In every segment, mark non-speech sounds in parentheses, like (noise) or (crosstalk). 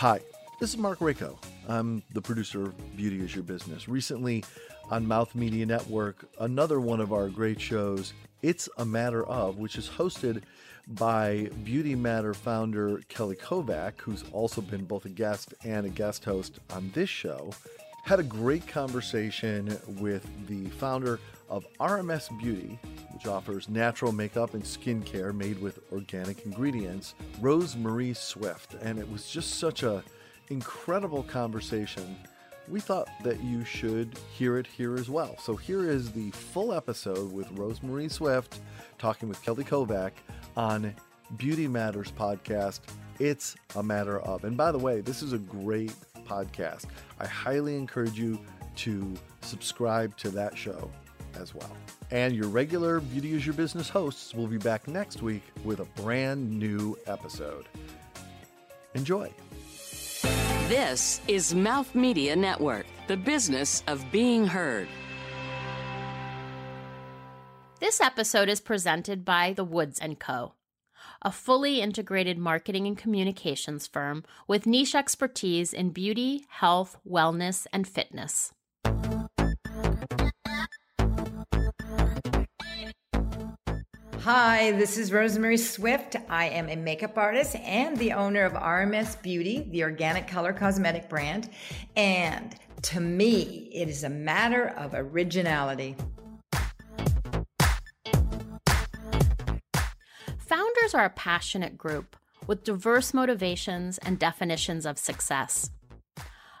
Hi, this is Mark Rako. I'm the producer of Beauty is Your Business. Recently on Mouth Media Network, another one of our great shows, It's a Matter of, which is hosted by Beauty Matter founder Kelly Kovack, who's also been both a guest and a guest host on this show. Had a great conversation with the founder of RMS Beauty, which offers natural makeup and skincare made with organic ingredients, Rose Marie Swift. And it was just such a incredible conversation. We thought that you should hear it here as well. So here is the full episode with Rosemarie Swift talking with Kelly Kovack on Beauty Matters podcast. It's a matter of. And by the way, this is a great podcast. I highly encourage you to subscribe to that show as well. And your regular Beauty is Your Business hosts will be back next week with a brand new episode. Enjoy. This is Mouth Media Network, the business of being heard. This episode is presented by The Woods & Co., a fully integrated marketing and communications firm with niche expertise in beauty, health, wellness, and fitness. Hi, this is Rosemary Swift. I am a makeup artist and the owner of RMS Beauty, the organic color cosmetic brand. And to me, it is a matter of originality. Founders are a passionate group with diverse motivations and definitions of success.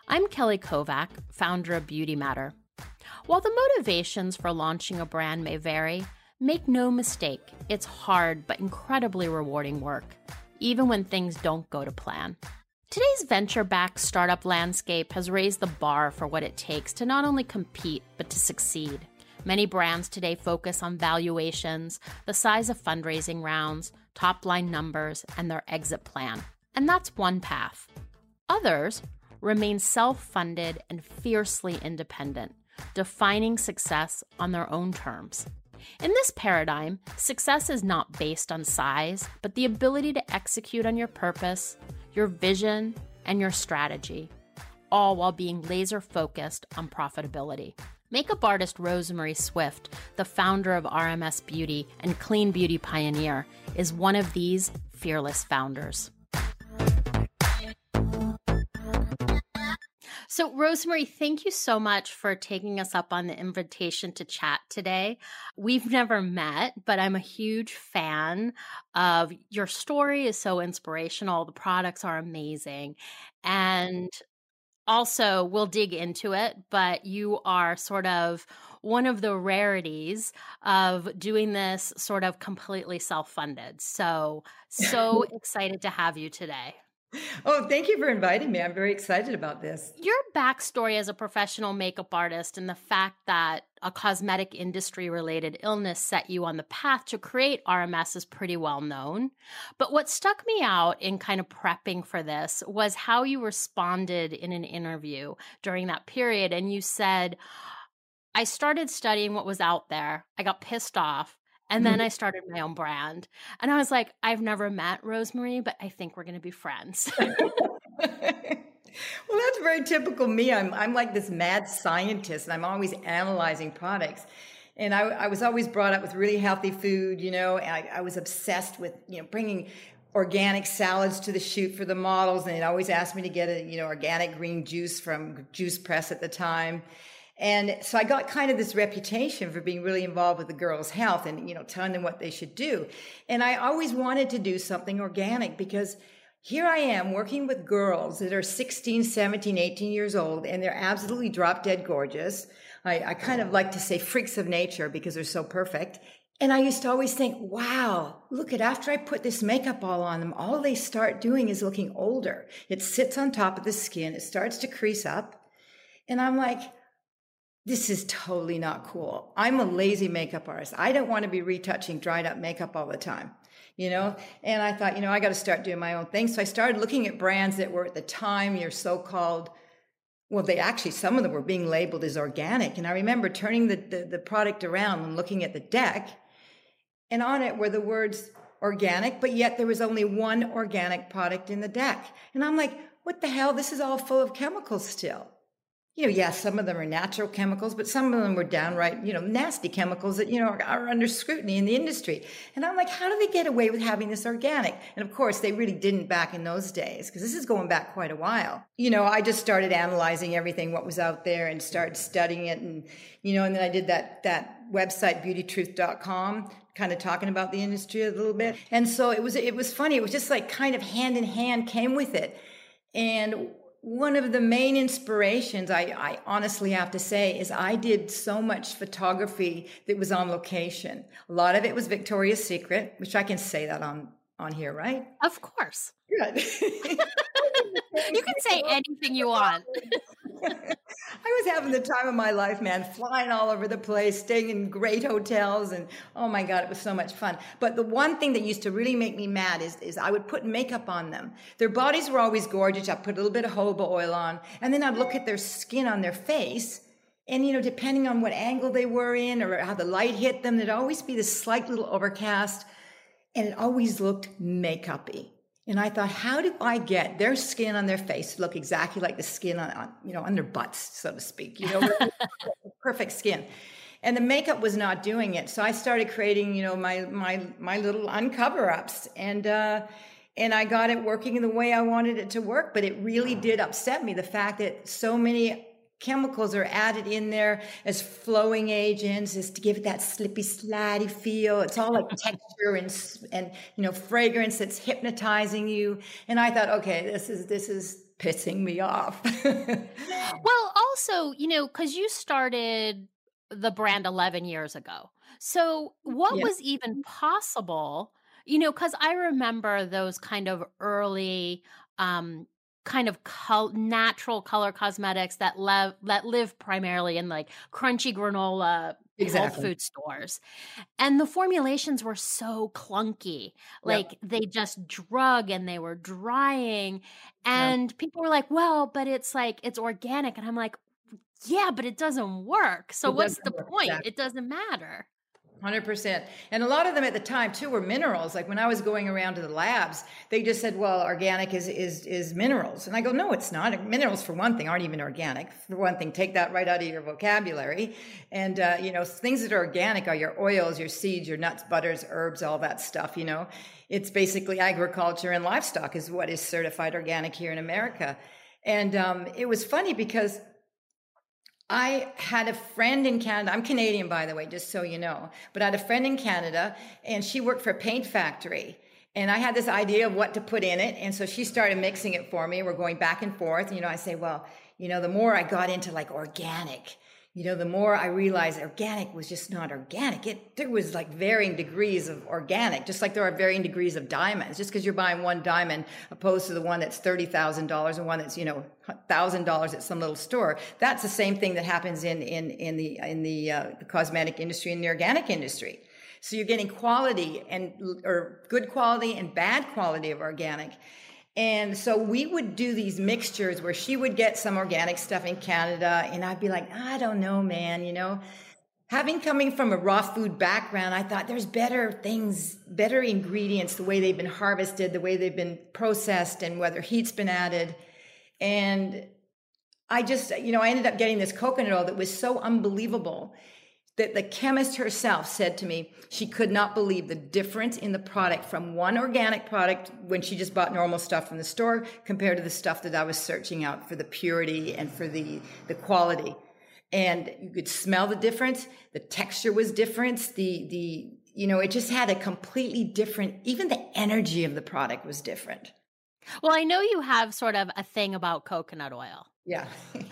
I'm Kelly Kovack, founder of Beauty Matter. While the motivations for launching a brand may vary, Make no mistake, it's hard but incredibly rewarding work, even when things don't go to plan. Today's venture backed startup landscape has raised the bar for what it takes to not only compete, but to succeed. Many brands today focus on valuations, the size of fundraising rounds, top line numbers, and their exit plan. And that's one path. Others remain self funded and fiercely independent, defining success on their own terms. In this paradigm, success is not based on size, but the ability to execute on your purpose, your vision, and your strategy, all while being laser focused on profitability. Makeup artist Rosemary Swift, the founder of RMS Beauty and Clean Beauty Pioneer, is one of these fearless founders. So, Rosemary, thank you so much for taking us up on the invitation to chat today. We've never met, but I'm a huge fan of your story is so inspirational. The products are amazing. And also, we'll dig into it, but you are sort of one of the rarities of doing this sort of completely self funded. So, so (laughs) excited to have you today. Oh, thank you for inviting me. I'm very excited about this. Your backstory as a professional makeup artist and the fact that a cosmetic industry related illness set you on the path to create RMS is pretty well known. But what stuck me out in kind of prepping for this was how you responded in an interview during that period. And you said, I started studying what was out there. I got pissed off. And then mm-hmm. I started my own brand. And I was like, I've never met Rosemary, but I think we're going to be friends. (laughs) well, that's very typical me. I'm, I'm like this mad scientist and I'm always analyzing products. And I, I was always brought up with really healthy food, you know, I, I was obsessed with, you know, bringing organic salads to the shoot for the models. And it always asked me to get a, you know, organic green juice from Juice Press at the time. And so I got kind of this reputation for being really involved with the girls' health and, you know, telling them what they should do. And I always wanted to do something organic because here I am working with girls that are 16, 17, 18 years old, and they're absolutely drop dead gorgeous. I, I kind of like to say freaks of nature because they're so perfect. And I used to always think, wow, look at after I put this makeup all on them, all they start doing is looking older. It sits on top of the skin. It starts to crease up. And I'm like, this is totally not cool. I'm a lazy makeup artist. I don't want to be retouching dried up makeup all the time, you know? And I thought, you know, I got to start doing my own thing. So I started looking at brands that were at the time your so called, well, they actually, some of them were being labeled as organic. And I remember turning the, the, the product around and looking at the deck, and on it were the words organic, but yet there was only one organic product in the deck. And I'm like, what the hell? This is all full of chemicals still you know, yes, some of them are natural chemicals, but some of them were downright, you know, nasty chemicals that, you know, are, are, under scrutiny in the industry. And I'm like, how do they get away with having this organic? And of course, they really didn't back in those days because this is going back quite a while. You know, I just started analyzing everything, what was out there and started studying it. And, you know, and then I did that, that website, beautytruth.com, kind of talking about the industry a little bit. And so it was, it was funny. It was just like kind of hand in hand came with it. And one of the main inspirations I, I, honestly have to say is I did so much photography that was on location. A lot of it was Victoria's Secret, which I can say that on on here, right? Of course. Good. (laughs) you can say anything you want. (laughs) I was having the time of my life, man, flying all over the place, staying in great hotels, and oh my God, it was so much fun. But the one thing that used to really make me mad is, is I would put makeup on them. Their bodies were always gorgeous. I'd put a little bit of jojoba oil on, and then I'd look at their skin on their face. And, you know, depending on what angle they were in or how the light hit them, there'd always be this slight little overcast, and it always looked makeupy. And I thought, how do I get their skin on their face to look exactly like the skin on, on you know, on their butts, so to speak, you know, (laughs) perfect skin. And the makeup was not doing it. So I started creating, you know, my, my, my little uncover ups and, uh, and I got it working the way I wanted it to work, but it really did upset me. The fact that so many chemicals are added in there as flowing agents is to give it that slippy slidey feel. It's all like texture and and you know fragrance that's hypnotizing you. And i thought okay this is this is pissing me off. (laughs) Well also you know because you started the brand 11 years ago. So what was even possible you know because i remember those kind of early um kind of col- natural color cosmetics that live that live primarily in like crunchy granola exactly. health food stores and the formulations were so clunky like yep. they just drug and they were drying and yep. people were like well but it's like it's organic and i'm like yeah but it doesn't work so it what's the work. point exactly. it doesn't matter 100%. And a lot of them at the time too were minerals. Like when I was going around to the labs, they just said, well, organic is, is, is minerals. And I go, no, it's not. Minerals for one thing aren't even organic. For one thing, take that right out of your vocabulary. And, uh, you know, things that are organic are your oils, your seeds, your nuts, butters, herbs, all that stuff, you know. It's basically agriculture and livestock is what is certified organic here in America. And um, it was funny because I had a friend in Canada. I'm Canadian, by the way, just so you know. But I had a friend in Canada, and she worked for a paint factory. And I had this idea of what to put in it. And so she started mixing it for me. We're going back and forth. You know, I say, well, you know, the more I got into like organic, you know, the more I realized organic was just not organic. It there was like varying degrees of organic, just like there are varying degrees of diamonds. Just because you're buying one diamond opposed to the one that's thirty thousand dollars and one that's you know thousand dollars at some little store, that's the same thing that happens in in in the in the, uh, the cosmetic industry and the organic industry. So you're getting quality and or good quality and bad quality of organic. And so we would do these mixtures where she would get some organic stuff in Canada, and I'd be like, I don't know, man, you know. Having coming from a raw food background, I thought there's better things, better ingredients, the way they've been harvested, the way they've been processed, and whether heat's been added. And I just, you know, I ended up getting this coconut oil that was so unbelievable that the chemist herself said to me she could not believe the difference in the product from one organic product when she just bought normal stuff from the store compared to the stuff that I was searching out for the purity and for the, the quality. And you could smell the difference. The texture was different. The, the, you know, it just had a completely different, even the energy of the product was different. Well, I know you have sort of a thing about coconut oil. Yeah. (laughs)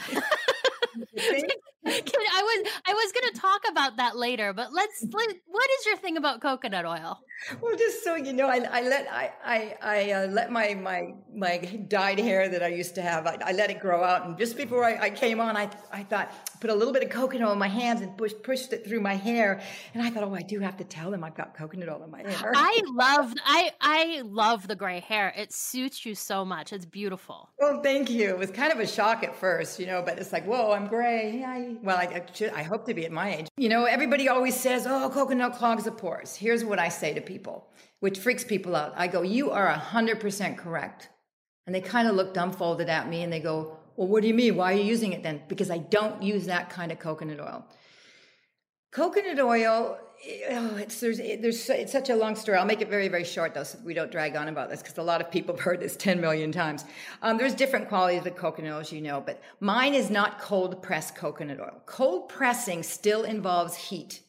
(laughs) (laughs) I was I was going to talk about that later, but let's. Let, what is your thing about coconut oil? Well, just so you know, I, I let I I, I uh, let my my my dyed hair that I used to have. I, I let it grow out, and just before I, I, came on, I I thought put a little bit of coconut oil in my hands and push, pushed it through my hair, and I thought, oh, I do have to tell them I've got coconut oil in my hair. I love I I love the gray hair. It suits you so much. It's beautiful. Well, thank you. It was kind of a shock at first, you know, but it's like, whoa, I'm gray. Yeah, well, I, I, should, I hope to be at my age. You know, everybody always says, oh, coconut clogs the pores. Here's what I say to people which freaks people out. I go, You are 100% correct. And they kind of look dumbfolded at me and they go, Well, what do you mean? Why are you using it then? Because I don't use that kind of coconut oil. Coconut oil, oh, it's there's there's it's such a long story. I'll make it very very short though, so we don't drag on about this because a lot of people have heard this ten million times. Um, there's different qualities of coconut oil, as you know, but mine is not cold pressed coconut oil. Cold pressing still involves heat,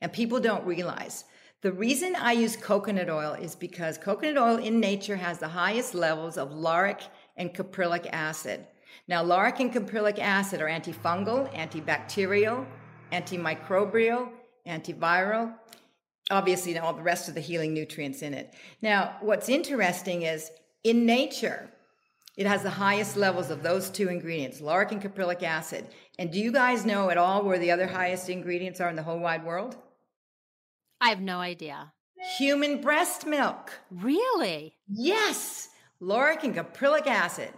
and people don't realize. The reason I use coconut oil is because coconut oil in nature has the highest levels of lauric and caprylic acid. Now, lauric and caprylic acid are antifungal, antibacterial, antimicrobial, antiviral, obviously, all the rest of the healing nutrients in it. Now, what's interesting is in nature, it has the highest levels of those two ingredients, lauric and caprylic acid. And do you guys know at all where the other highest ingredients are in the whole wide world? I have no idea. Human breast milk. Really? Yes. Lauric and caprylic acid.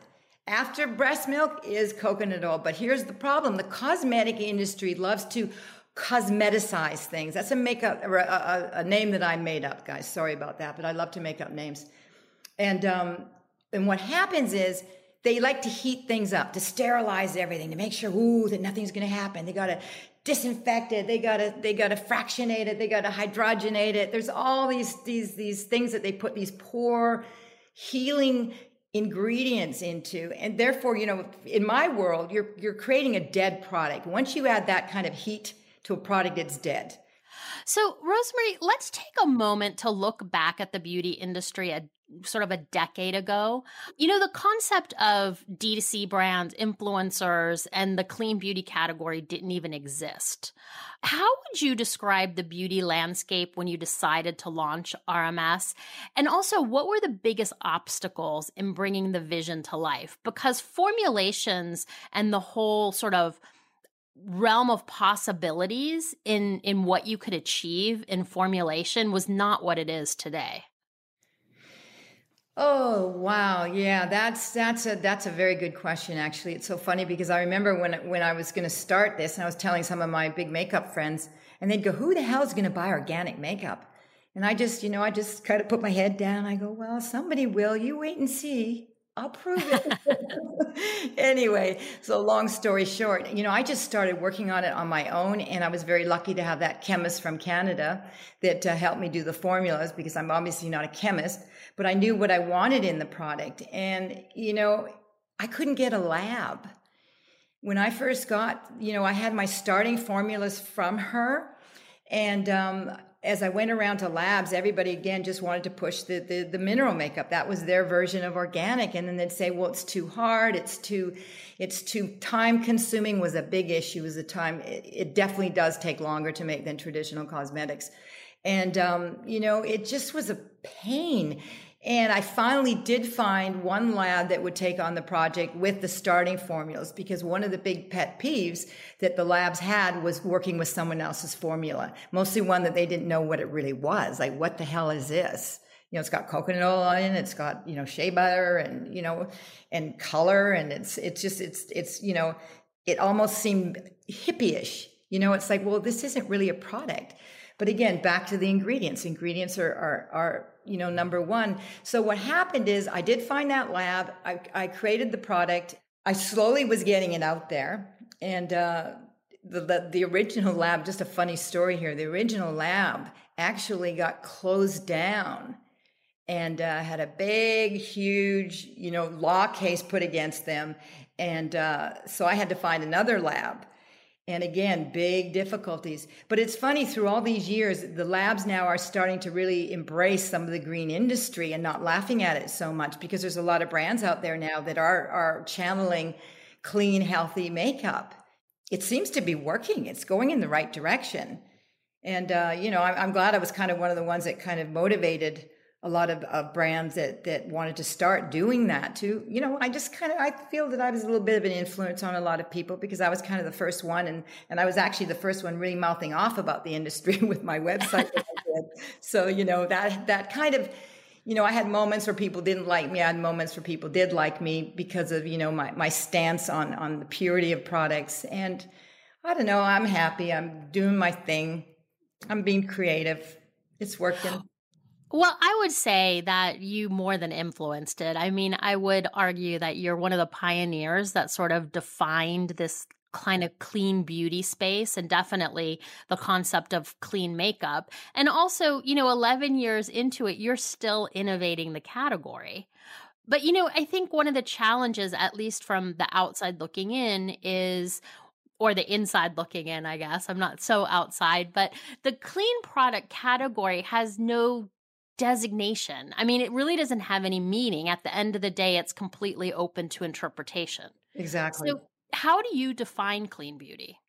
After breast milk is coconut oil. But here's the problem the cosmetic industry loves to cosmeticize things. That's a makeup, a, a, a name that I made up, guys. Sorry about that, but I love to make up names. And, um, and what happens is they like to heat things up, to sterilize everything, to make sure, ooh, that nothing's going to happen. They got to disinfect it. They got to, they got to fractionate it. They got to hydrogenate it. There's all these, these, these things that they put these poor healing ingredients into and therefore you know in my world you're you're creating a dead product once you add that kind of heat to a product that's dead so rosemary let's take a moment to look back at the beauty industry a sort of a decade ago. You know, the concept of D2C brands, influencers, and the clean beauty category didn't even exist. How would you describe the beauty landscape when you decided to launch RMS? And also, what were the biggest obstacles in bringing the vision to life? Because formulations and the whole sort of realm of possibilities in in what you could achieve in formulation was not what it is today. Oh wow, yeah, that's that's a that's a very good question. Actually, it's so funny because I remember when when I was going to start this, and I was telling some of my big makeup friends, and they'd go, "Who the hell is going to buy organic makeup?" And I just, you know, I just kind of put my head down. I go, "Well, somebody will. You wait and see." I'll prove it. (laughs) anyway, so long story short, you know, I just started working on it on my own, and I was very lucky to have that chemist from Canada that uh, helped me do the formulas because I'm obviously not a chemist, but I knew what I wanted in the product. And, you know, I couldn't get a lab. When I first got, you know, I had my starting formulas from her, and um, as I went around to labs, everybody again just wanted to push the, the, the mineral makeup. That was their version of organic. And then they'd say, well, it's too hard. It's too, it's too time consuming was a big issue was the time. It, it, definitely does take longer to make than traditional cosmetics. And, um, you know, it just was a pain. And I finally did find one lab that would take on the project with the starting formulas because one of the big pet peeves that the labs had was working with someone else's formula, mostly one that they didn't know what it really was. Like, what the hell is this? You know, it's got coconut oil in it, it's got, you know, shea butter and, you know, and color. And it's, it's just, it's, it's, you know, it almost seemed hippie-ish. You know, it's like, well, this isn't really a product. But again, back to the ingredients. Ingredients are, are, are you know, number one. So what happened is I did find that lab. I, I created the product. I slowly was getting it out there. And uh, the, the, the original lab, just a funny story here, the original lab actually got closed down and uh, had a big, huge, you know, law case put against them. And uh, so I had to find another lab. And again, big difficulties. But it's funny, through all these years, the labs now are starting to really embrace some of the green industry and not laughing at it so much because there's a lot of brands out there now that are, are channeling clean, healthy makeup. It seems to be working, it's going in the right direction. And, uh, you know, I'm, I'm glad I was kind of one of the ones that kind of motivated a lot of, of brands that that wanted to start doing that too. You know, I just kind of I feel that I was a little bit of an influence on a lot of people because I was kind of the first one, and and I was actually the first one really mouthing off about the industry (laughs) with my website. (laughs) so you know that that kind of you know, I had moments where people didn't like me. I had moments where people did like me because of, you know, my, my stance on, on the purity of products. And I don't know, I'm happy. I'm doing my thing. I'm being creative. It's working. Well, I would say that you more than influenced it. I mean, I would argue that you're one of the pioneers that sort of defined this kind of clean beauty space and definitely the concept of clean makeup. And also, you know, 11 years into it, you're still innovating the category. But, you know, I think one of the challenges, at least from the outside looking in, is or the inside looking in, I guess. I'm not so outside, but the clean product category has no designation. I mean, it really doesn't have any meaning. At the end of the day, it's completely open to interpretation. Exactly. So, how do you define clean beauty?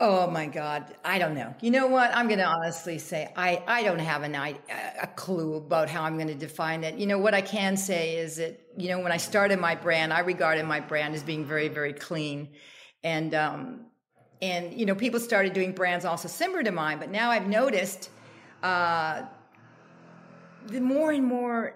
Oh my God, I don't know. You know what? I'm going to honestly say I, I don't have an a clue about how I'm going to define it. You know what I can say is that you know when I started my brand, I regarded my brand as being very very clean, and um, and you know people started doing brands also similar to mine, but now I've noticed uh, the more and more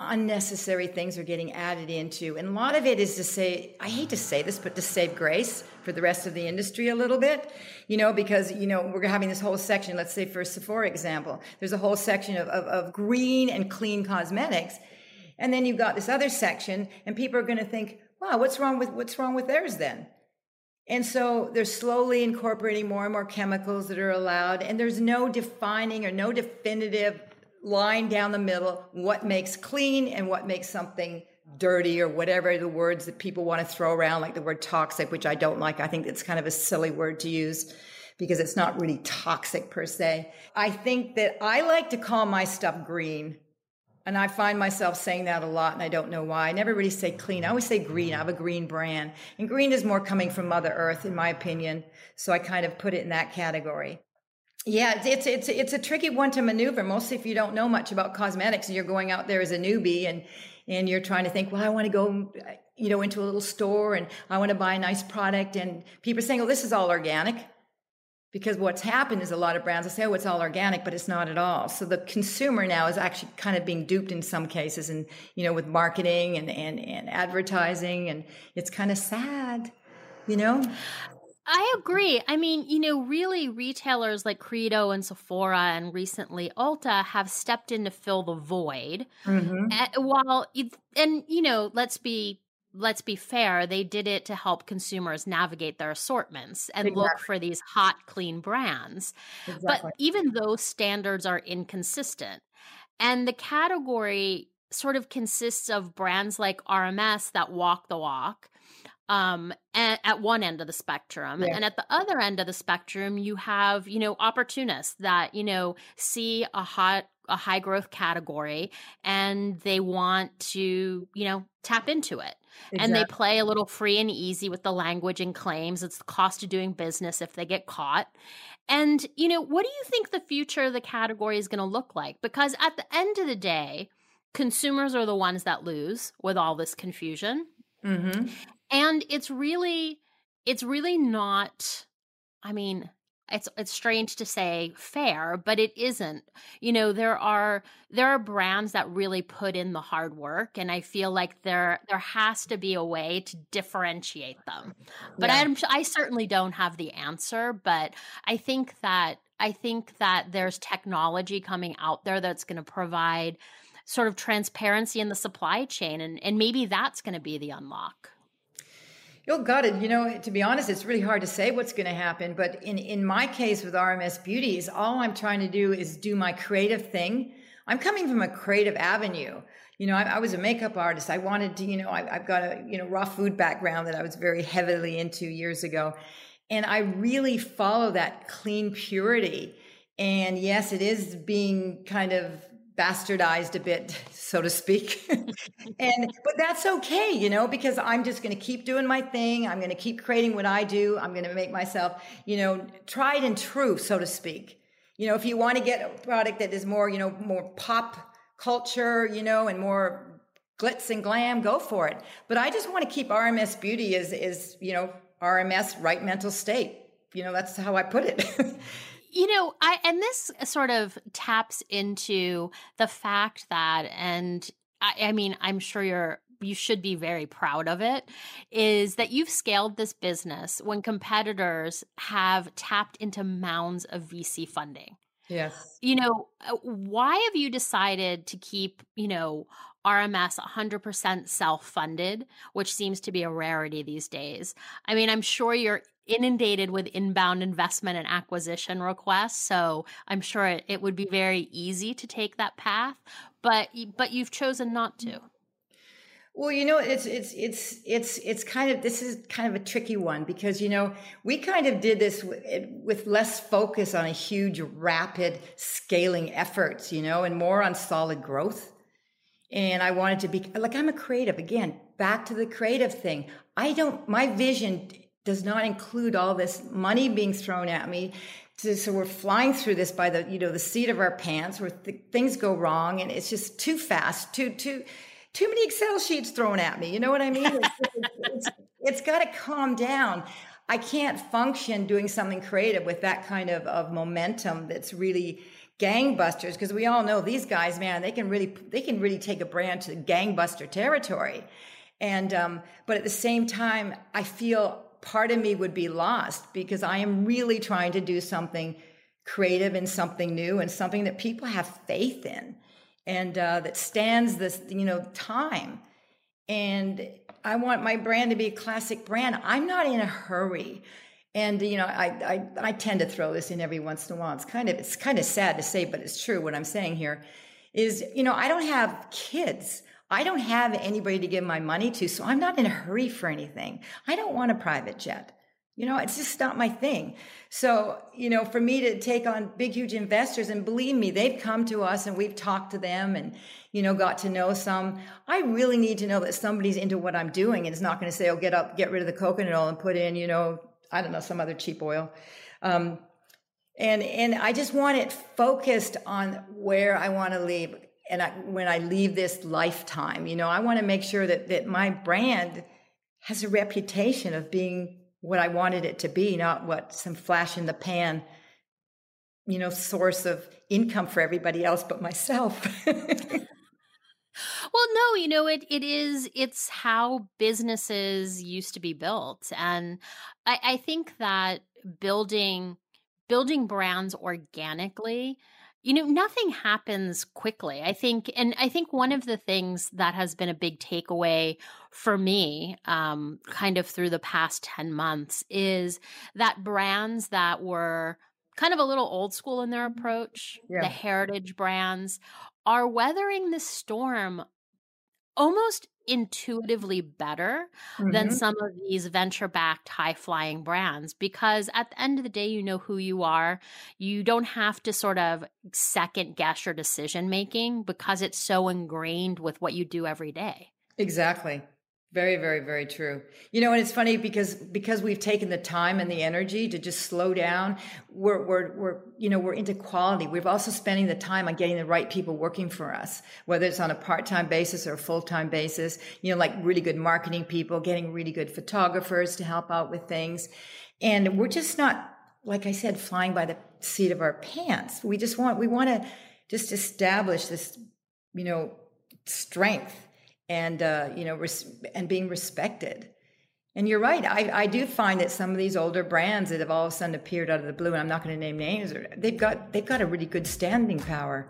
unnecessary things are getting added into. And a lot of it is to say, I hate to say this, but to save grace for the rest of the industry a little bit, you know, because, you know, we're having this whole section, let's say for Sephora example, there's a whole section of, of, of green and clean cosmetics. And then you've got this other section and people are going to think, wow, what's wrong with, what's wrong with theirs then? And so they're slowly incorporating more and more chemicals that are allowed, and there's no defining or no definitive line down the middle what makes clean and what makes something dirty or whatever the words that people want to throw around, like the word toxic, which I don't like. I think it's kind of a silly word to use because it's not really toxic per se. I think that I like to call my stuff green. And I find myself saying that a lot, and I don't know why. I never really say clean. I always say green. I have a green brand. And green is more coming from Mother Earth, in my opinion. So I kind of put it in that category. Yeah, it's it's it's a tricky one to maneuver, mostly if you don't know much about cosmetics and you're going out there as a newbie and and you're trying to think, well, I want to go, you know, into a little store and I want to buy a nice product, and people are saying, oh, this is all organic, because what's happened is a lot of brands will say, oh, it's all organic, but it's not at all. So the consumer now is actually kind of being duped in some cases, and you know, with marketing and and and advertising, and it's kind of sad, you know. I agree. I mean, you know, really retailers like Credo and Sephora and recently Ulta have stepped in to fill the void. Mm-hmm. And while and you know, let's be let's be fair, they did it to help consumers navigate their assortments and exactly. look for these hot clean brands. Exactly. But even those standards are inconsistent. And the category sort of consists of brands like RMS that walk the walk um and at one end of the spectrum yeah. and at the other end of the spectrum you have you know opportunists that you know see a hot a high growth category and they want to you know tap into it. Exactly. and they play a little free and easy with the language and claims. It's the cost of doing business if they get caught. And you know what do you think the future of the category is going to look like? Because at the end of the day consumers are the ones that lose with all this confusion. Mm-hmm and it's really it's really not i mean it's it's strange to say fair but it isn't. You know there are there are brands that really put in the hard work and i feel like there there has to be a way to differentiate them. But yeah. i'm i certainly don't have the answer but i think that i think that there's technology coming out there that's going to provide sort of transparency in the supply chain and and maybe that's going to be the unlock Oh, got it. You know, to be honest, it's really hard to say what's going to happen. But in, in my case with RMS Beauties, all I'm trying to do is do my creative thing. I'm coming from a creative avenue. You know, I, I was a makeup artist. I wanted to, you know, I, I've got a, you know, raw food background that I was very heavily into years ago. And I really follow that clean purity. And yes, it is being kind of bastardized a bit so to speak. (laughs) And but that's okay you know because i'm just going to keep doing my thing. I'm going to keep creating what i do. I'm going to make myself you know tried and true so to speak. You know if you want to get a product that is more you know more pop culture you know and more glitz and glam go for it. But i just want to keep rms beauty as is you know rms right mental state. You know that's how i put it (laughs) You know, I and this sort of taps into the fact that, and I, I mean, I'm sure you're you should be very proud of it is that you've scaled this business when competitors have tapped into mounds of VC funding. Yes. You know, uh, why have you decided to keep, you know, RMS 100% self funded, which seems to be a rarity these days? I mean, I'm sure you're inundated with inbound investment and acquisition requests, so I'm sure it, it would be very easy to take that path, but but you've chosen not to. Mm-hmm. Well, you know, it's it's it's it's it's kind of this is kind of a tricky one because you know we kind of did this with, with less focus on a huge, rapid scaling efforts, you know, and more on solid growth. And I wanted to be like I'm a creative again. Back to the creative thing. I don't. My vision does not include all this money being thrown at me. So, so we're flying through this by the you know the seat of our pants, where th- things go wrong, and it's just too fast, too too too many Excel sheets thrown at me. You know what I mean? it's, it's, it's got to calm down. I can't function doing something creative with that kind of, of momentum that's really gangbusters because we all know these guys man they can really they can really take a brand to gangbuster territory and um, but at the same time i feel part of me would be lost because i am really trying to do something creative and something new and something that people have faith in and uh, that stands this you know time. And i want my brand to be a classic brand. I'm not in a hurry. And you know I, I i tend to throw this in every once in a while. It's kind of it's kind of sad to say but it's true what i'm saying here is you know i don't have kids i don't have anybody to give my money to so i'm not in a hurry for anything i don't want a private jet you know, it's just not my thing. So, you know, for me to take on big, huge investors, and believe me, they've come to us and we've talked to them and, you know, got to know some. I really need to know that somebody's into what I'm doing and is not going to say, oh, get up, get rid of the coconut oil and put in, you know, I don't know, some other cheap oil. Um, and, and I just want it focused on where I want to leave. And I, when I leave this lifetime, you know, I want to make sure that, that my brand has a reputation of being what I wanted it to be, not what some flash in the pan, you know, source of income for everybody else but myself. (laughs) well, no, you know, it it is it's how businesses used to be built. And I, I think that building building brands organically you know, nothing happens quickly. I think, and I think one of the things that has been a big takeaway for me, um, kind of through the past 10 months, is that brands that were kind of a little old school in their approach, yeah. the heritage brands, are weathering the storm almost intuitively better mm-hmm. than some of these venture backed high flying brands because at the end of the day you know who you are. You don't have to sort of second guess your decision making because it's so ingrained with what you do every day. Exactly very, very, very true. You know, and it's funny because because we've taken the time and the energy to just slow down. We're we're we're you know we're into quality. We're also spending the time on getting the right people working for us, whether it's on a part time basis or a full time basis. You know, like really good marketing people, getting really good photographers to help out with things, and we're just not like I said, flying by the seat of our pants. We just want we want to just establish this, you know, strength and uh, you know res- and being respected. And you're right I, I do find that some of these older brands that have all of a sudden appeared out of the blue and i'm not going to name names they've got they've got a really good standing power.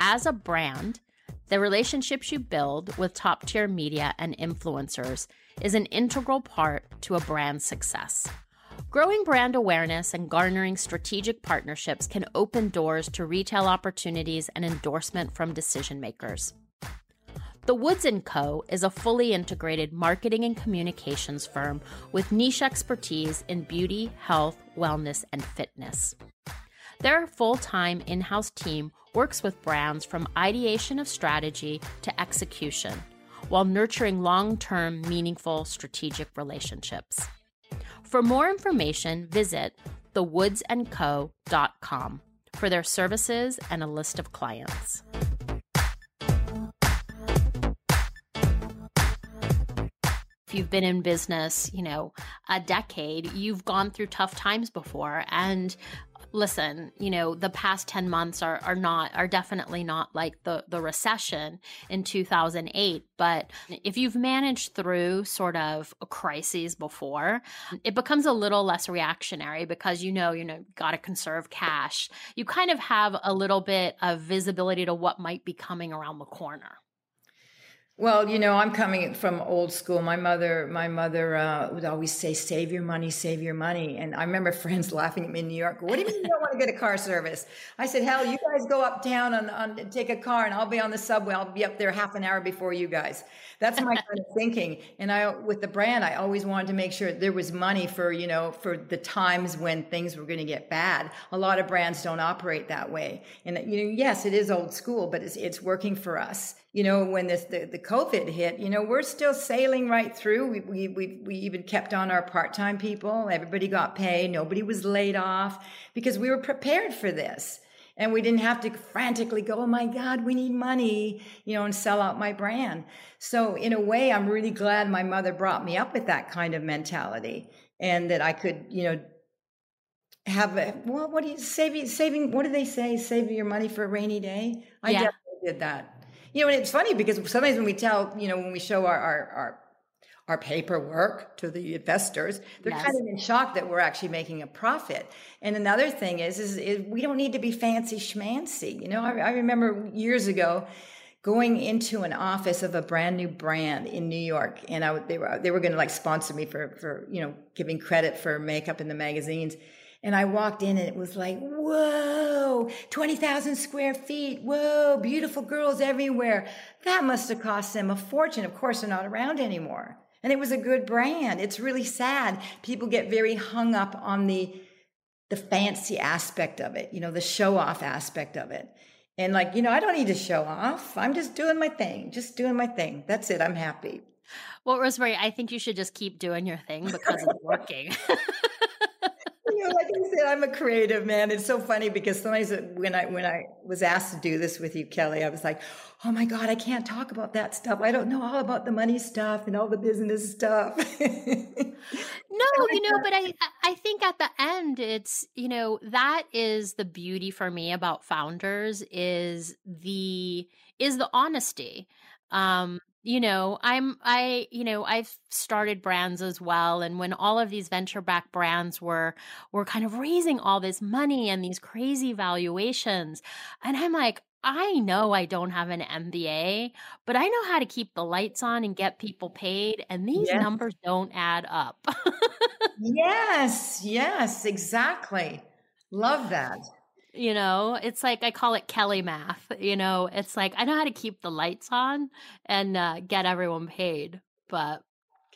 As a brand the relationships you build with top tier media and influencers is an integral part to a brand's success Growing brand awareness and garnering strategic partnerships can open doors to retail opportunities and endorsement from decision makers. The Woods & Co. is a fully integrated marketing and communications firm with niche expertise in beauty, health, wellness, and fitness. Their full-time in-house team works with brands from ideation of strategy to execution while nurturing long-term meaningful strategic relationships. For more information, visit thewoodsandco.com for their services and a list of clients. If you've been in business, you know, a decade, you've gone through tough times before and listen, you know, the past 10 months are, are not, are definitely not like the, the recession in 2008. But if you've managed through sort of crises before, it becomes a little less reactionary because you know, you know, got to conserve cash. You kind of have a little bit of visibility to what might be coming around the corner. Well, you know, I'm coming from old school. My mother, my mother uh, would always say, "Save your money, save your money." And I remember (laughs) friends laughing at me in New York. What do you mean you don't want to get a car service? I said, "Hell, you guys go uptown and, and take a car, and I'll be on the subway. I'll be up there half an hour before you guys." That's my (laughs) kind of thinking. And I, with the brand, I always wanted to make sure there was money for you know for the times when things were going to get bad. A lot of brands don't operate that way. And you know, yes, it is old school, but it's it's working for us you know, when this the, the COVID hit, you know, we're still sailing right through. We we we, we even kept on our part time people. Everybody got paid. Nobody was laid off because we were prepared for this, and we didn't have to frantically go, "Oh my God, we need money," you know, and sell out my brand. So in a way, I'm really glad my mother brought me up with that kind of mentality, and that I could, you know, have a, well, what do you saving saving? What do they say? Saving your money for a rainy day. I yeah. definitely did that. You know, and it's funny because sometimes when we tell, you know, when we show our our our, our paperwork to the investors, they're yes. kind of in shock that we're actually making a profit. And another thing is, is, is we don't need to be fancy schmancy. You know, I, I remember years ago going into an office of a brand new brand in New York, and I they were they were going to like sponsor me for for you know giving credit for makeup in the magazines. And I walked in and it was like, whoa, 20,000 square feet. Whoa, beautiful girls everywhere. That must have cost them a fortune. Of course, they're not around anymore. And it was a good brand. It's really sad. People get very hung up on the, the fancy aspect of it, you know, the show off aspect of it. And like, you know, I don't need to show off. I'm just doing my thing, just doing my thing. That's it. I'm happy. Well, Rosemary, I think you should just keep doing your thing because it's working. (laughs) you know, like I said, I'm a creative man. It's so funny because sometimes when I when I was asked to do this with you, Kelly, I was like, "Oh my God, I can't talk about that stuff. I don't know all about the money stuff and all the business stuff." (laughs) no, you know, but I I think at the end, it's you know that is the beauty for me about founders is the is the honesty. Um, you know i'm i you know i've started brands as well and when all of these venture backed brands were were kind of raising all this money and these crazy valuations and i'm like i know i don't have an mba but i know how to keep the lights on and get people paid and these yes. numbers don't add up. (laughs) Yes yes exactly. Love that you know, it's like I call it Kelly math. You know, it's like I know how to keep the lights on and uh, get everyone paid, but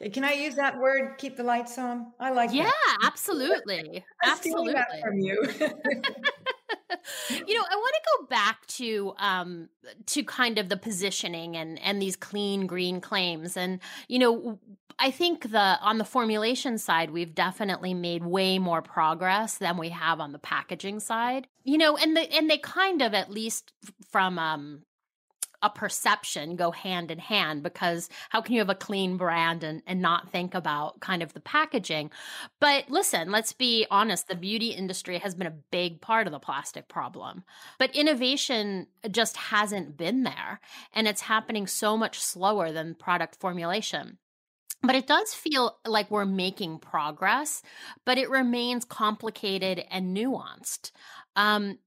Okay, can I use that word? Keep the lights on. I like. Yeah, that. absolutely, (laughs) absolutely. from you. (laughs) you know, I want to go back to um to kind of the positioning and and these clean green claims, and you know, I think the on the formulation side, we've definitely made way more progress than we have on the packaging side. You know, and the and they kind of at least from um a perception go hand in hand because how can you have a clean brand and, and not think about kind of the packaging? But listen, let's be honest, the beauty industry has been a big part of the plastic problem. But innovation just hasn't been there. And it's happening so much slower than product formulation. But it does feel like we're making progress, but it remains complicated and nuanced. Um,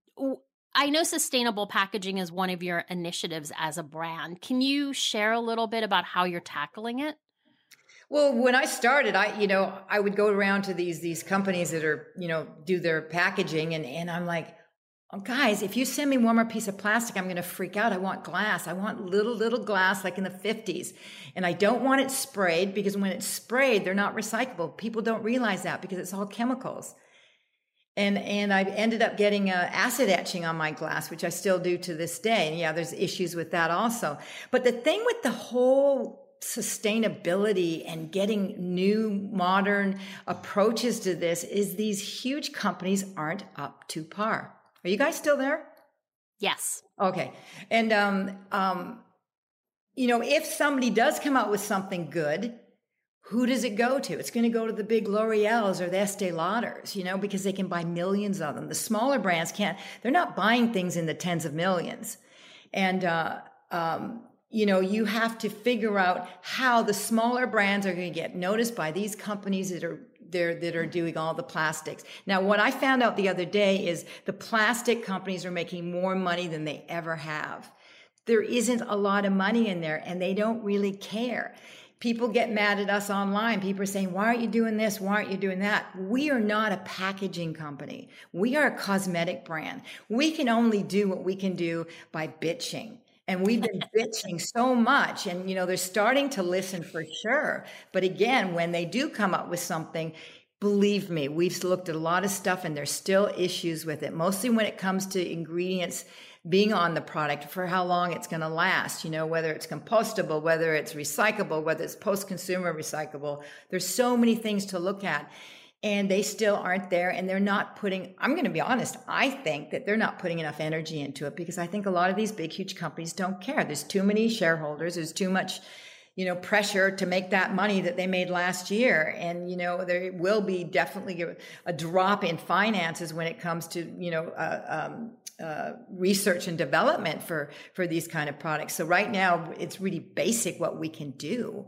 I know sustainable packaging is one of your initiatives as a brand. Can you share a little bit about how you're tackling it? Well, when I started, I, you know, I would go around to these, these companies that are, you know, do their packaging and, and I'm like, guys, if you send me one more piece of plastic, I'm going to freak out. I want glass. I want little, little glass like in the 50s. And I don't want it sprayed because when it's sprayed, they're not recyclable. People don't realize that because it's all chemicals and and I ended up getting uh, acid etching on my glass, which I still do to this day. And yeah, there's issues with that also. But the thing with the whole sustainability and getting new modern approaches to this is these huge companies aren't up to par. Are you guys still there? Yes. Okay. And um um you know, if somebody does come out with something good, who does it go to? It's going to go to the big L'Oreal's or the Estee Lauders, you know, because they can buy millions of them. The smaller brands can't. They're not buying things in the tens of millions. And, uh, um, you know, you have to figure out how the smaller brands are going to get noticed by these companies that are there that are doing all the plastics. Now, what I found out the other day is the plastic companies are making more money than they ever have. There isn't a lot of money in there and they don't really care people get mad at us online. People are saying, why aren't you doing this? Why aren't you doing that? We are not a packaging company. We are a cosmetic brand. We can only do what we can do by bitching. And we've been bitching so much. And, you know, they're starting to listen for sure. But again, when they do come up with something, believe me, we've looked at a lot of stuff and there's still issues with it, mostly when it comes to ingredients being on the product for how long it's going to last, you know, whether it's compostable, whether it's recyclable, whether it's post consumer recyclable. There's so many things to look at and they still aren't there and they're not putting i'm going to be honest i think that they're not putting enough energy into it because i think a lot of these big huge companies don't care there's too many shareholders there's too much you know pressure to make that money that they made last year and you know there will be definitely a, drop in finances when it comes to you know uh, um, uh, research and development for for these kind of products. So right now, it's really basic what we can do.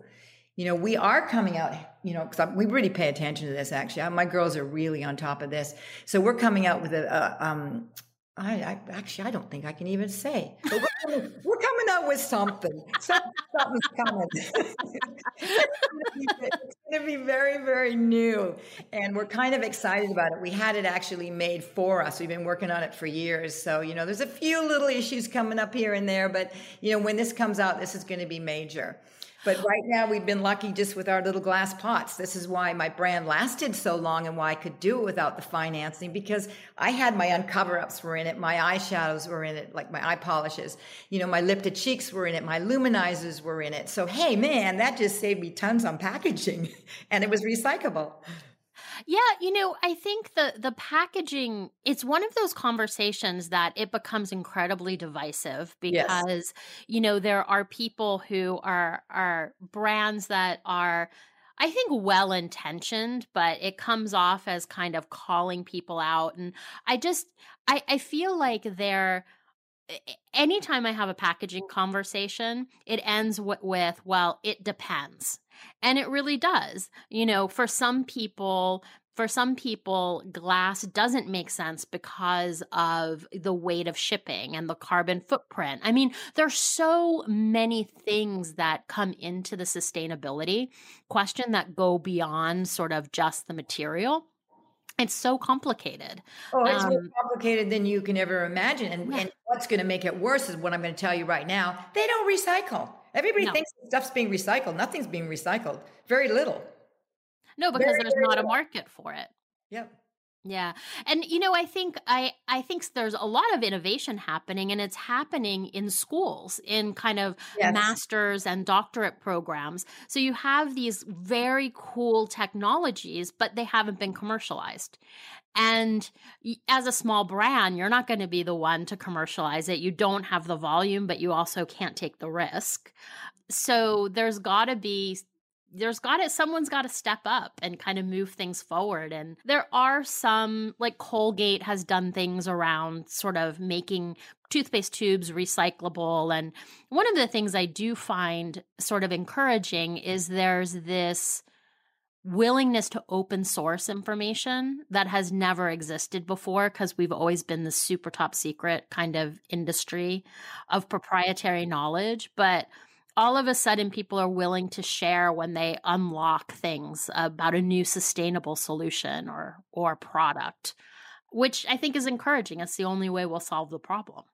You know, we are coming out. You know, because we really pay attention to this. Actually, my girls are really on top of this. So we're coming out with a, um, I, I, actually I don't think I can even say. We're, coming, we're coming out with something. something's coming. (laughs) it's going to be very very new, and we're kind of excited about it. We had it actually made for us. We've been working on it for years, so you know there's a few little issues coming up here and there, but you know when this comes out, this is going to be major. But right now, we've been lucky just with our little glass pots. This is why my brand lasted so long and why I could do it without the financing because I had my uncover ups were in it, my eyeshadows were in it, like my eye polishes. You know, my lip to cheeks were in it, my luminizers were in it. So, hey, man, that just saved me tons on packaging (laughs) and it was recyclable. Yeah, you know, I think the the packaging it's one of those conversations that it becomes incredibly divisive because yes. you know there are people who are are brands that are I think well intentioned, but it comes off as kind of calling people out and I just I I feel like they're anytime I have a packaging conversation, it ends w- with, well, it depends. And it really does. You know, for some people, for some people, glass doesn't make sense because of the weight of shipping and the carbon footprint. I mean, there's so many things that come into the sustainability question that go beyond sort of just the material. It's so complicated. Oh, it's um, more complicated than you can ever imagine. And, yeah. and what's going to make it worse is what I'm going to tell you right now. They don't recycle. Everybody no. thinks stuff's being recycled. Nothing's being recycled. Very little. No, because very, there's very not little. a market for it. Yep. Yeah. And you know, I think I I think there's a lot of innovation happening and it's happening in schools in kind of yes. masters and doctorate programs. So you have these very cool technologies but they haven't been commercialized. And as a small brand, you're not going to be the one to commercialize it. You don't have the volume, but you also can't take the risk. So there's got to be there's got to someone's got to step up and kind of move things forward. And there are some like Colgate has done things around sort of making toothpaste tubes recyclable. And one of the things I do find sort of encouraging is there's this willingness to open source information that has never existed before because we've always been the super top secret kind of industry of proprietary knowledge. But all of a sudden people are willing to share when they unlock things about a new sustainable solution or or product which i think is encouraging. It's the only way we'll solve the problem.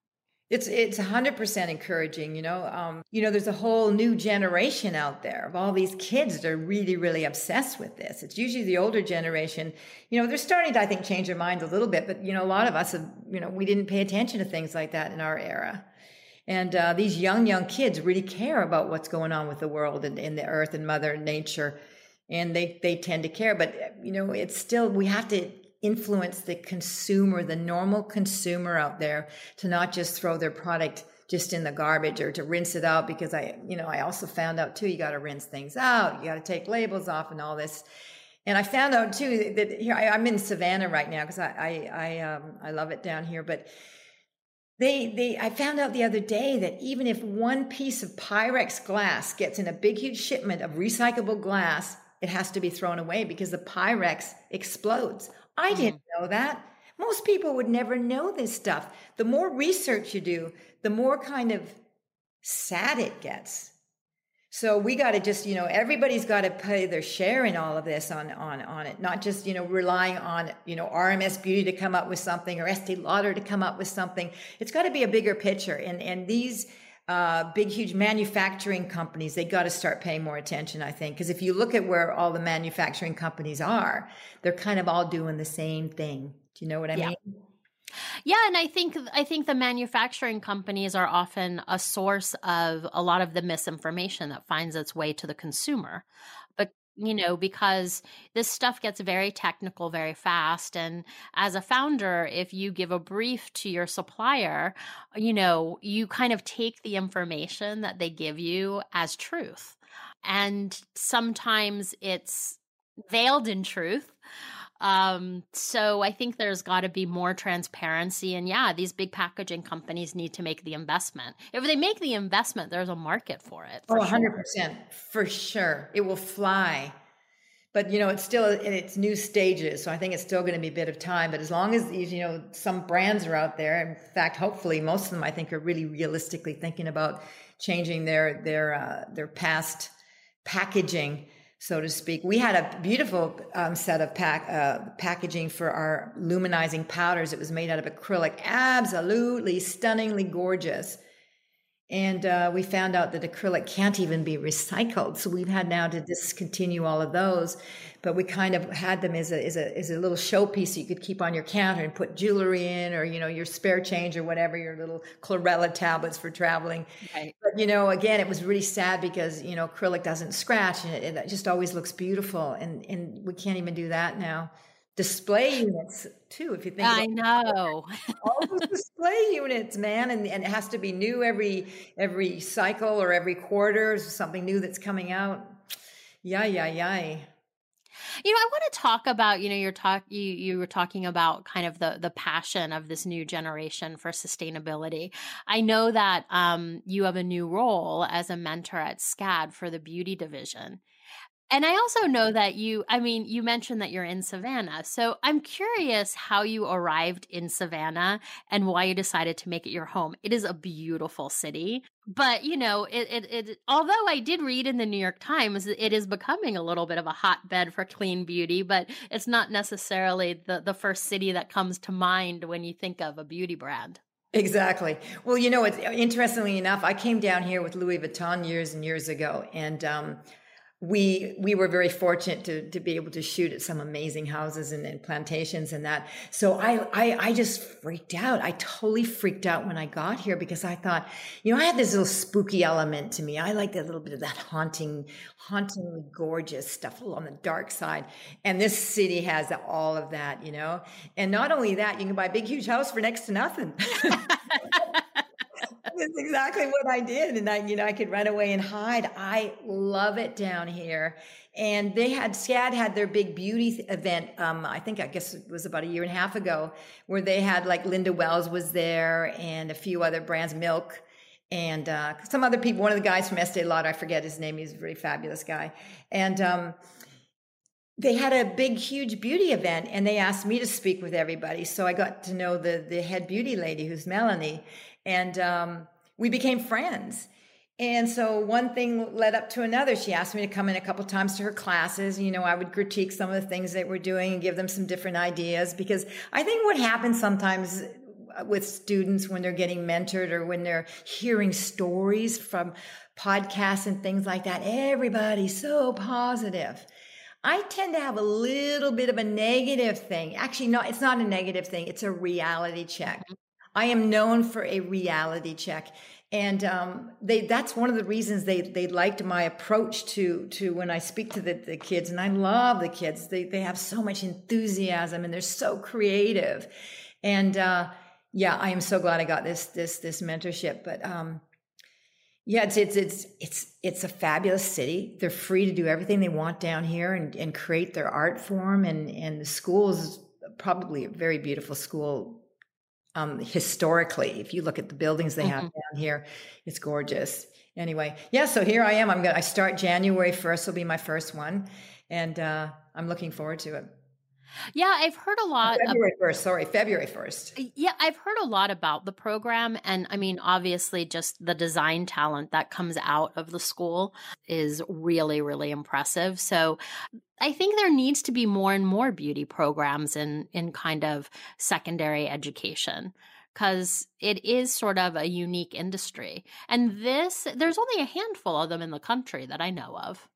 It's it's 100% encouraging you know um, you know there's a whole new generation out there of all these kids that are really really obsessed with this. It's usually the older generation you know they're starting to i think change their minds a little bit but you know a lot of us have you know we didn't pay attention to things like that in our era and uh, these young, young kids really care about what's going on with the world and, and the earth and Mother Nature. And they, they tend to care. But, you know, it's still, we have to influence the consumer, the normal consumer out there to not just throw their product just in the garbage or to rinse it out because I, you know, I also found out too, you got to rinse things out, you got to take labels off and all this. And I found out too that here I, am in Savannah right now because I I I, um, I love it down here, but they they I found out the other day that even if one piece of Pyrex glass gets in a big huge shipment of recyclable glass, it has to be thrown away because the Pyrex explodes. I mm-hmm. didn't know that. Most people would never know this stuff. The more research you do, the more kind of sad it gets. So we got to just, you know, everybody's got to pay their share in all of this on on on it, not just, you know, relying on, you know, RMS Beauty to come up with something or Estee Lauder to come up with something. It's got to be a bigger picture. And and these uh, big, huge manufacturing companies, they got to start paying more attention, I think. Because if you look at where all the manufacturing companies are, they're kind of all doing the same thing. Do you know what I yeah. mean? Yeah, and I think I think the manufacturing companies are often a source of a lot of the misinformation that finds its way to the consumer. But you know, because this stuff gets very technical very fast and as a founder, if you give a brief to your supplier, you know, you kind of take the information that they give you as truth. And sometimes it's veiled in truth um, so I think there's got to be more transparency. And yeah, these big packaging companies need to make the investment. If they make the investment, there's a market for it. For oh, 100%. Sure. For sure. It will fly. But, you know, it's still in its new stages. So I think it's still going to be a bit of time. But as long as, you know, some brands are out there, in fact, hopefully most of them, I think, are really realistically thinking about changing their, their, uh, their past packaging so to speak. We had a beautiful um, set of pack, uh, packaging for our luminizing powders. It was made out of acrylic, absolutely stunningly gorgeous. And uh, we found out that acrylic can't even be recycled. So we've had now to discontinue all of those. But we kind of had them as a, as a, as a little showpiece you could keep on your counter and put jewelry in or, you know, your spare change or whatever, your little chlorella tablets for traveling. Right. But, you know, again, it was really sad because, you know, acrylic doesn't scratch and it, it just always looks beautiful. And, and we can't even do that now display units too if you think i know (laughs) all those display units man and, and it has to be new every every cycle or every quarter something new that's coming out yeah yeah yeah you know, I want to talk about, you know, you're talk you you were talking about kind of the the passion of this new generation for sustainability. I know that um you have a new role as a mentor at SCAD for the beauty division. And I also know that you, I mean, you mentioned that you're in Savannah. So I'm curious how you arrived in Savannah and why you decided to make it your home. It is a beautiful city. But, you know, it, it, it although I did read in the New York Times, it is becoming a little bit of a hotbed for clean beauty, but it's not necessarily the, the first city that comes to mind when you think of a beauty brand. Exactly. Well, you know, it's interestingly enough, I came down here with Louis Vuitton years and years ago, and um, we we were very fortunate to to be able to shoot at some amazing houses and, and plantations and that. So I, I I just freaked out. I totally freaked out when I got here because I thought, you know, I had this little spooky element to me. I like a little bit of that haunting, hauntingly gorgeous stuff on the dark side. And this city has all of that, you know. And not only that, you can buy a big huge house for next to nothing. (laughs) That's exactly what I did. And I, you know, I could run away and hide. I love it down here. And they had, SCAD had their big beauty event. Um, I think, I guess it was about a year and a half ago where they had like Linda Wells was there and a few other brands, Milk and, uh, some other people, one of the guys from Estee Lauder, I forget his name. He's a very fabulous guy. And, um, they had a big, huge beauty event and they asked me to speak with everybody. So I got to know the, the head beauty lady who's Melanie and um, we became friends. And so one thing led up to another. She asked me to come in a couple times to her classes. You know, I would critique some of the things that we're doing and give them some different ideas because I think what happens sometimes with students when they're getting mentored or when they're hearing stories from podcasts and things like that, everybody's so positive. I tend to have a little bit of a negative thing. Actually, no, it's not a negative thing. It's a reality check. I am known for a reality check. And um, they, that's one of the reasons they, they liked my approach to, to when I speak to the, the kids. And I love the kids. They, they have so much enthusiasm and they're so creative. And, uh, yeah, I am so glad I got this this this mentorship. But um, yeah, it's it's it's it's it's a fabulous city. They're free to do everything they want down here and and create their art form. And and the school is probably a very beautiful school. Um, historically, if you look at the buildings they mm-hmm. have down here, it's gorgeous. Anyway, yeah. So here I am. I'm gonna. I start January first. Will be my first one, and uh, I'm looking forward to it. Yeah, I've heard a oh, lot. February first, sorry, February first. Yeah, I've heard a lot about the program, and I mean, obviously, just the design talent that comes out of the school is really, really impressive. So, I think there needs to be more and more beauty programs in in kind of secondary education because it is sort of a unique industry. And this, there's only a handful of them in the country that I know of.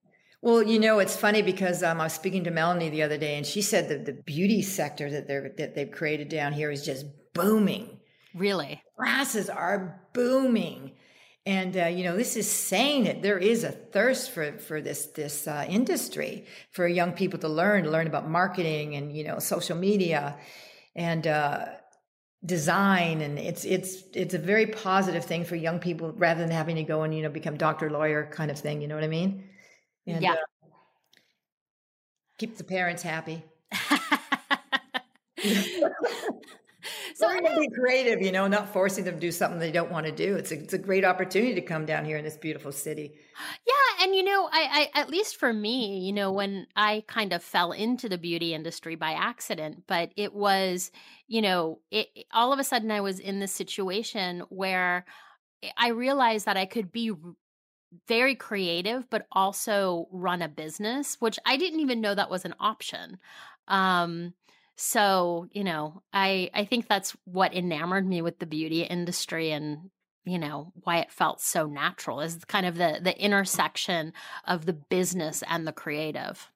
Well, you know, it's funny because um, I was speaking to Melanie the other day, and she said that the beauty sector that they're that they've created down here is just booming. Really, classes are booming, and uh, you know, this is saying that there is a thirst for for this this uh, industry for young people to learn to learn about marketing and you know social media and. Uh, design and it's it's it's a very positive thing for young people rather than having to go and you know become doctor lawyer kind of thing you know what i mean and, yeah. Uh, keep the parents happy. (laughs) so to be creative, you know, not forcing them to do something they don't want to do. It's a, it's a great opportunity to come down here in this beautiful city. (gasps) Yeah, and you know, I, I at least for me, you know, when I kind of fell into the beauty industry by accident, but it was, you know, it all of a sudden I was in this situation where I realized that I could be very creative, but also run a business, which I didn't even know that was an option. Um, so you know, I I think that's what enamored me with the beauty industry and you know why it felt so natural is kind of the the intersection of the business and the creative.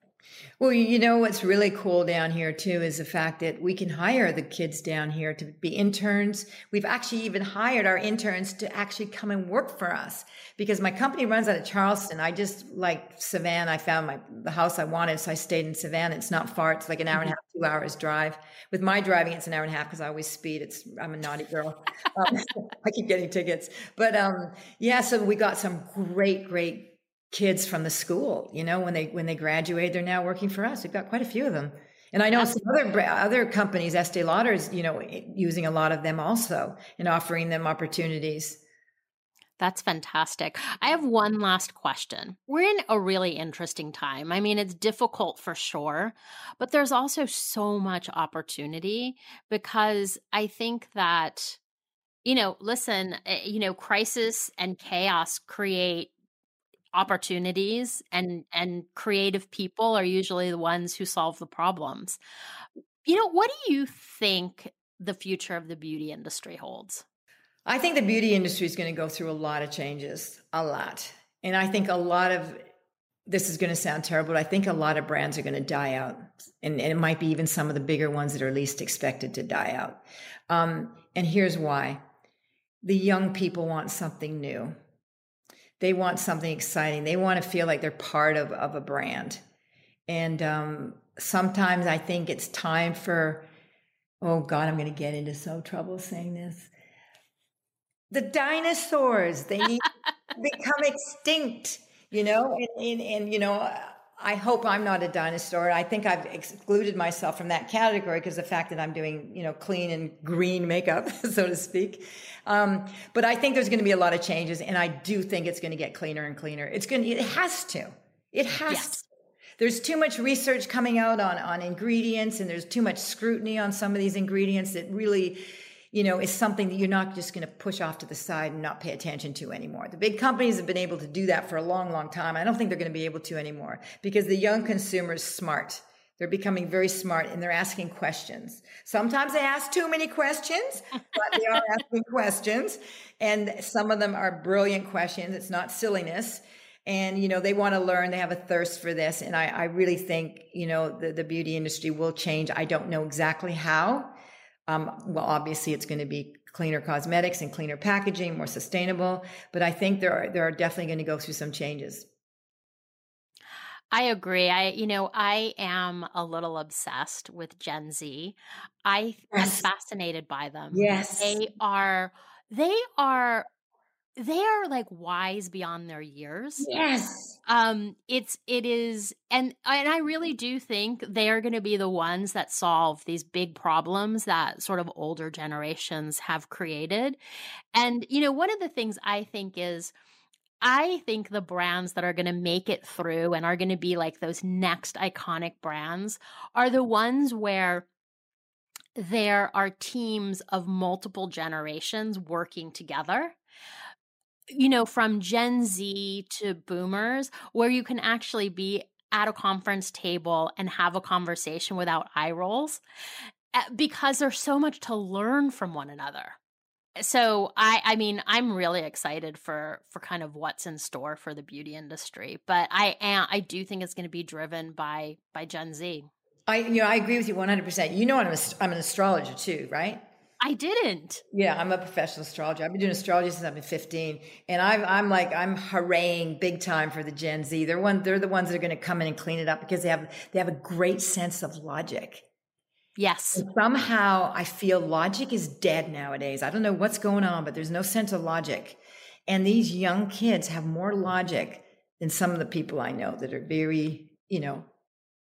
Well, you know what's really cool down here too is the fact that we can hire the kids down here to be interns. We've actually even hired our interns to actually come and work for us because my company runs out of Charleston. I just like Savannah. I found my the house I wanted, so I stayed in Savannah. It's not far. It's like an hour and a half, two hours drive. With my driving, it's an hour and a half because I always speed. It's I'm a naughty girl. Um, (laughs) I keep getting tickets, but um, yeah. So we got some great, great kids from the school. You know, when they when they graduate, they're now working for us. We've got quite a few of them. And I know some other other companies, Estee Lauder is, you know, using a lot of them also and offering them opportunities. That's fantastic. I have one last question. We're in a really interesting time. I mean, it's difficult for sure, but there's also so much opportunity because I think that, you know, listen, eh, you know, crisis and chaos create opportunities and and creative people are usually the ones who solve the problems. You know, what do you think the future of the beauty industry holds? I think the beauty industry is going to go through a lot of changes, a lot. And I think a lot of this is going to sound terrible, but I think a lot of brands are going to die out. And, and it might be even some of the bigger ones that are least expected to die out. Um, and here's why the young people want something new they want something exciting. They want to feel like they're part of, of a brand. And um, sometimes I think it's time for, oh God, I'm going to get into so trouble saying this. The dinosaurs, they need (laughs) to become extinct, you know? And, and, and, you know, I hope I'm not a dinosaur. I think I've excluded myself from that category because the fact that I'm doing, you know, clean and green makeup, (laughs) so to speak. Um, but I think there's going to be a lot of changes, and I do think it's going to get cleaner and cleaner. It's going, to, it has to. It has yes. to. There's too much research coming out on on ingredients, and there's too much scrutiny on some of these ingredients that really you know, is something that you're not just going to push off to the side and not pay attention to anymore. The big companies have been able to do that for a long, long time. I don't think they're going to be able to anymore because the young consumer is smart. They're becoming very smart and they're asking questions. Sometimes they ask too many questions, (laughs) but they are asking questions. And some of them are brilliant questions. It's not silliness. And, you know, they want to learn. They have a thirst for this. And I, I really think, you know, the, the beauty industry will change. I don't know exactly how um, well, obviously, it's going to be cleaner cosmetics and cleaner packaging, more sustainable. But I think there are there are definitely going to go through some changes. I agree. I, you know, I am a little obsessed with Gen Z. I Yes. am fascinated by them. Yes. They are, they are, they are like wise beyond their years. Yes. Um, it's, it is, and, and I really do think they are going to be the ones that solve these big problems that sort of older generations have created. And, you know, one of the things I think is, I think the brands that are going to make it through and are going to be like those next iconic brands are the ones where there are teams of multiple generations working together. You know, from Gen Z to boomers, where you can actually be at a conference table and have a conversation without eye rolls eh, because there's so much to learn from one another so i i mean i'm really excited for for kind of what's in store for the beauty industry but i am i do think it's going to be driven by by gen z I you know I agree with you 100%. You know I'm a, I'm an astrologer too, right? i didn't Yeah, I'm a professional astrologer. I've been doing astrology since I've been 15, and I'm I'm like I'm hurraying big time for the Gen Z. They're one they're the ones that are going to come in and clean it up because they have they have a great sense of logic. Yes Somehow I feel logic is dead nowadays. I don't know what's going on, but there's no sense of logic. And these young kids have more logic than some of the people I know that are very, you know,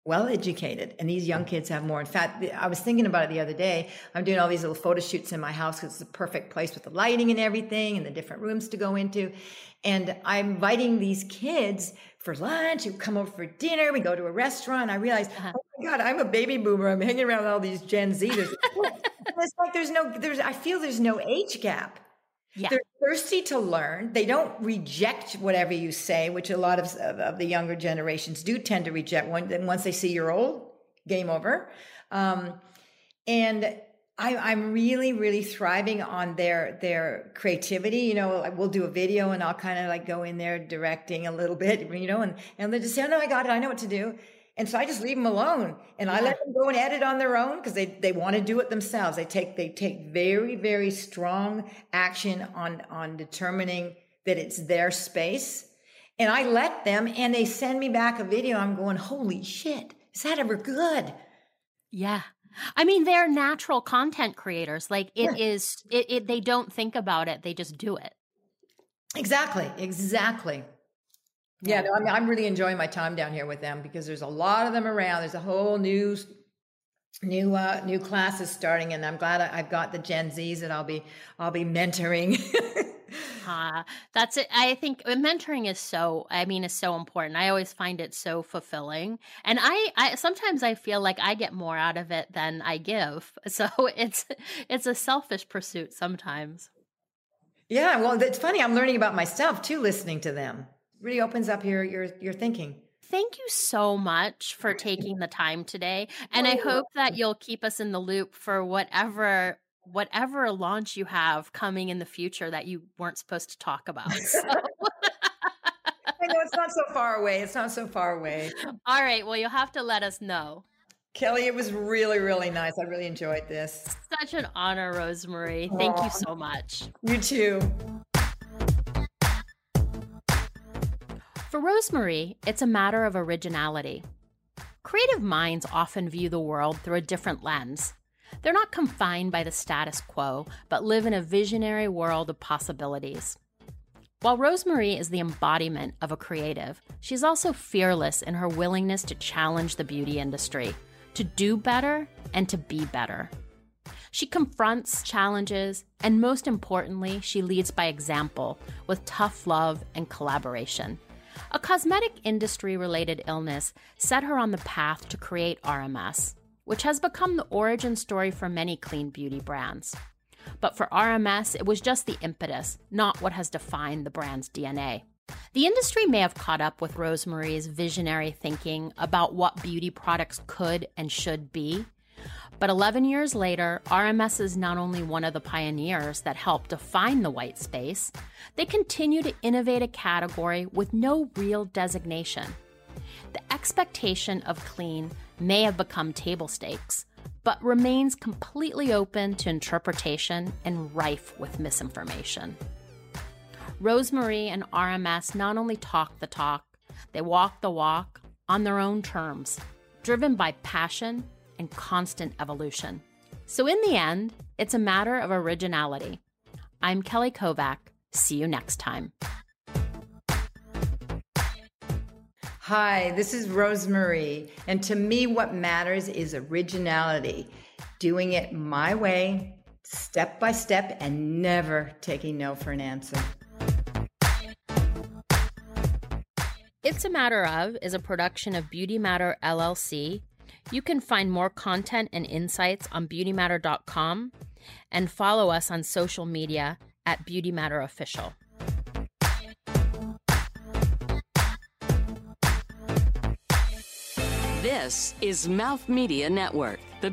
well educated. And these young kids have more. In fact, I was thinking about it the other day. I'm doing all these little photo shoots in my house because it's the perfect place with the lighting and everything and the different rooms to go into. And I'm inviting these kids for lunch who come over for dinner. We go to a restaurant. I realize, Uh-huh. oh my God, I'm a baby boomer. I'm hanging around with all these Gen Zers. (laughs) it's like there's no, there's, I feel there's no age gap. yeah They're thirsty to learn. They don't reject whatever you say, which a lot of, of, of the younger generations do tend to reject. When, then once they see you're old, game over. Um, and I, I'm really, really thriving on their their creativity. You know, we'll do a video and I'll kind of like go in there directing a little bit, you know, and and they just say, "Oh no, I got it. I know what to do." And so I just leave them alone, and I let them go and edit on their own because they they want to do it themselves. They take they take very very strong action on on determining that it's their space, and I let them, and they send me back a video. I'm going, "Holy shit, is that ever good?" yeah i mean they're natural content creators like it is. it, it they don't think about it they just do it Exactly, exactly. Yeah, no, I'm, I'm really enjoying my time down here with them because there's a lot of them around. There's a whole new, new, uh, new classes starting, and I'm glad I, I've got the Gen Zs that I'll be, I'll be mentoring. (laughs) Uh, that's it. I think mentoring is so, I mean, is so important. I always find it so fulfilling. And I, I sometimes I feel like I get more out of it than I give. (laughs) So it's, it's a selfish pursuit sometimes. yeah, well, it's funny. I'm learning about myself too, listening to them. Really opens up your your your thinking. Thank you so much for taking the time today. And I hope that you'll keep us in the loop for whatever whatever launch you have coming in the future that you weren't supposed to talk about. (laughs) So- I know it's not so far away. It's not so far away. (laughs) all right, well you'll have to let us know. Kelly, it was really, really nice. I really enjoyed this. Such an honor, Rose-Marie. Thank you so much. You too. For Rose-Marie, it's a matter of originality. Creative minds often view the world through a different lens. They're not confined by the status quo, but live in a visionary world of possibilities. While Rose-Marie is the embodiment of a creative, she's also fearless in her willingness to challenge the beauty industry, to do better, and to be better. She confronts challenges, and most importantly, she leads by example with tough love and collaboration. A cosmetic industry related illness set her on the path to create RMS, which has become the origin story for many clean beauty brands. But for RMS, it was just the impetus, not what has defined the brand's DNA. The industry may have caught up with Rose-Marie's visionary thinking about what beauty products could and should be. But 11 years later, RMS is not only one of the pioneers that helped define the white space, they continue to innovate a category with no real designation. The expectation of clean may have become table stakes, but remains completely open to interpretation and rife with misinformation. Rose-Marie and RMS not only talk the talk, they walk the walk on their own terms, driven by passion and constant evolution. So, in the end, it's a matter of originality. I'm Kelly Kovack. See you next time. Hi, this is Rose-Marie, and to me, what matters is originality, doing it my way, step by step, and never taking no for an answer. It's a Matter of is a production of Beauty Matter LLC. You can find more content and insights on beautymatter.com and follow us on social media at Beauty Matter Official. This is Mouth Media Network, the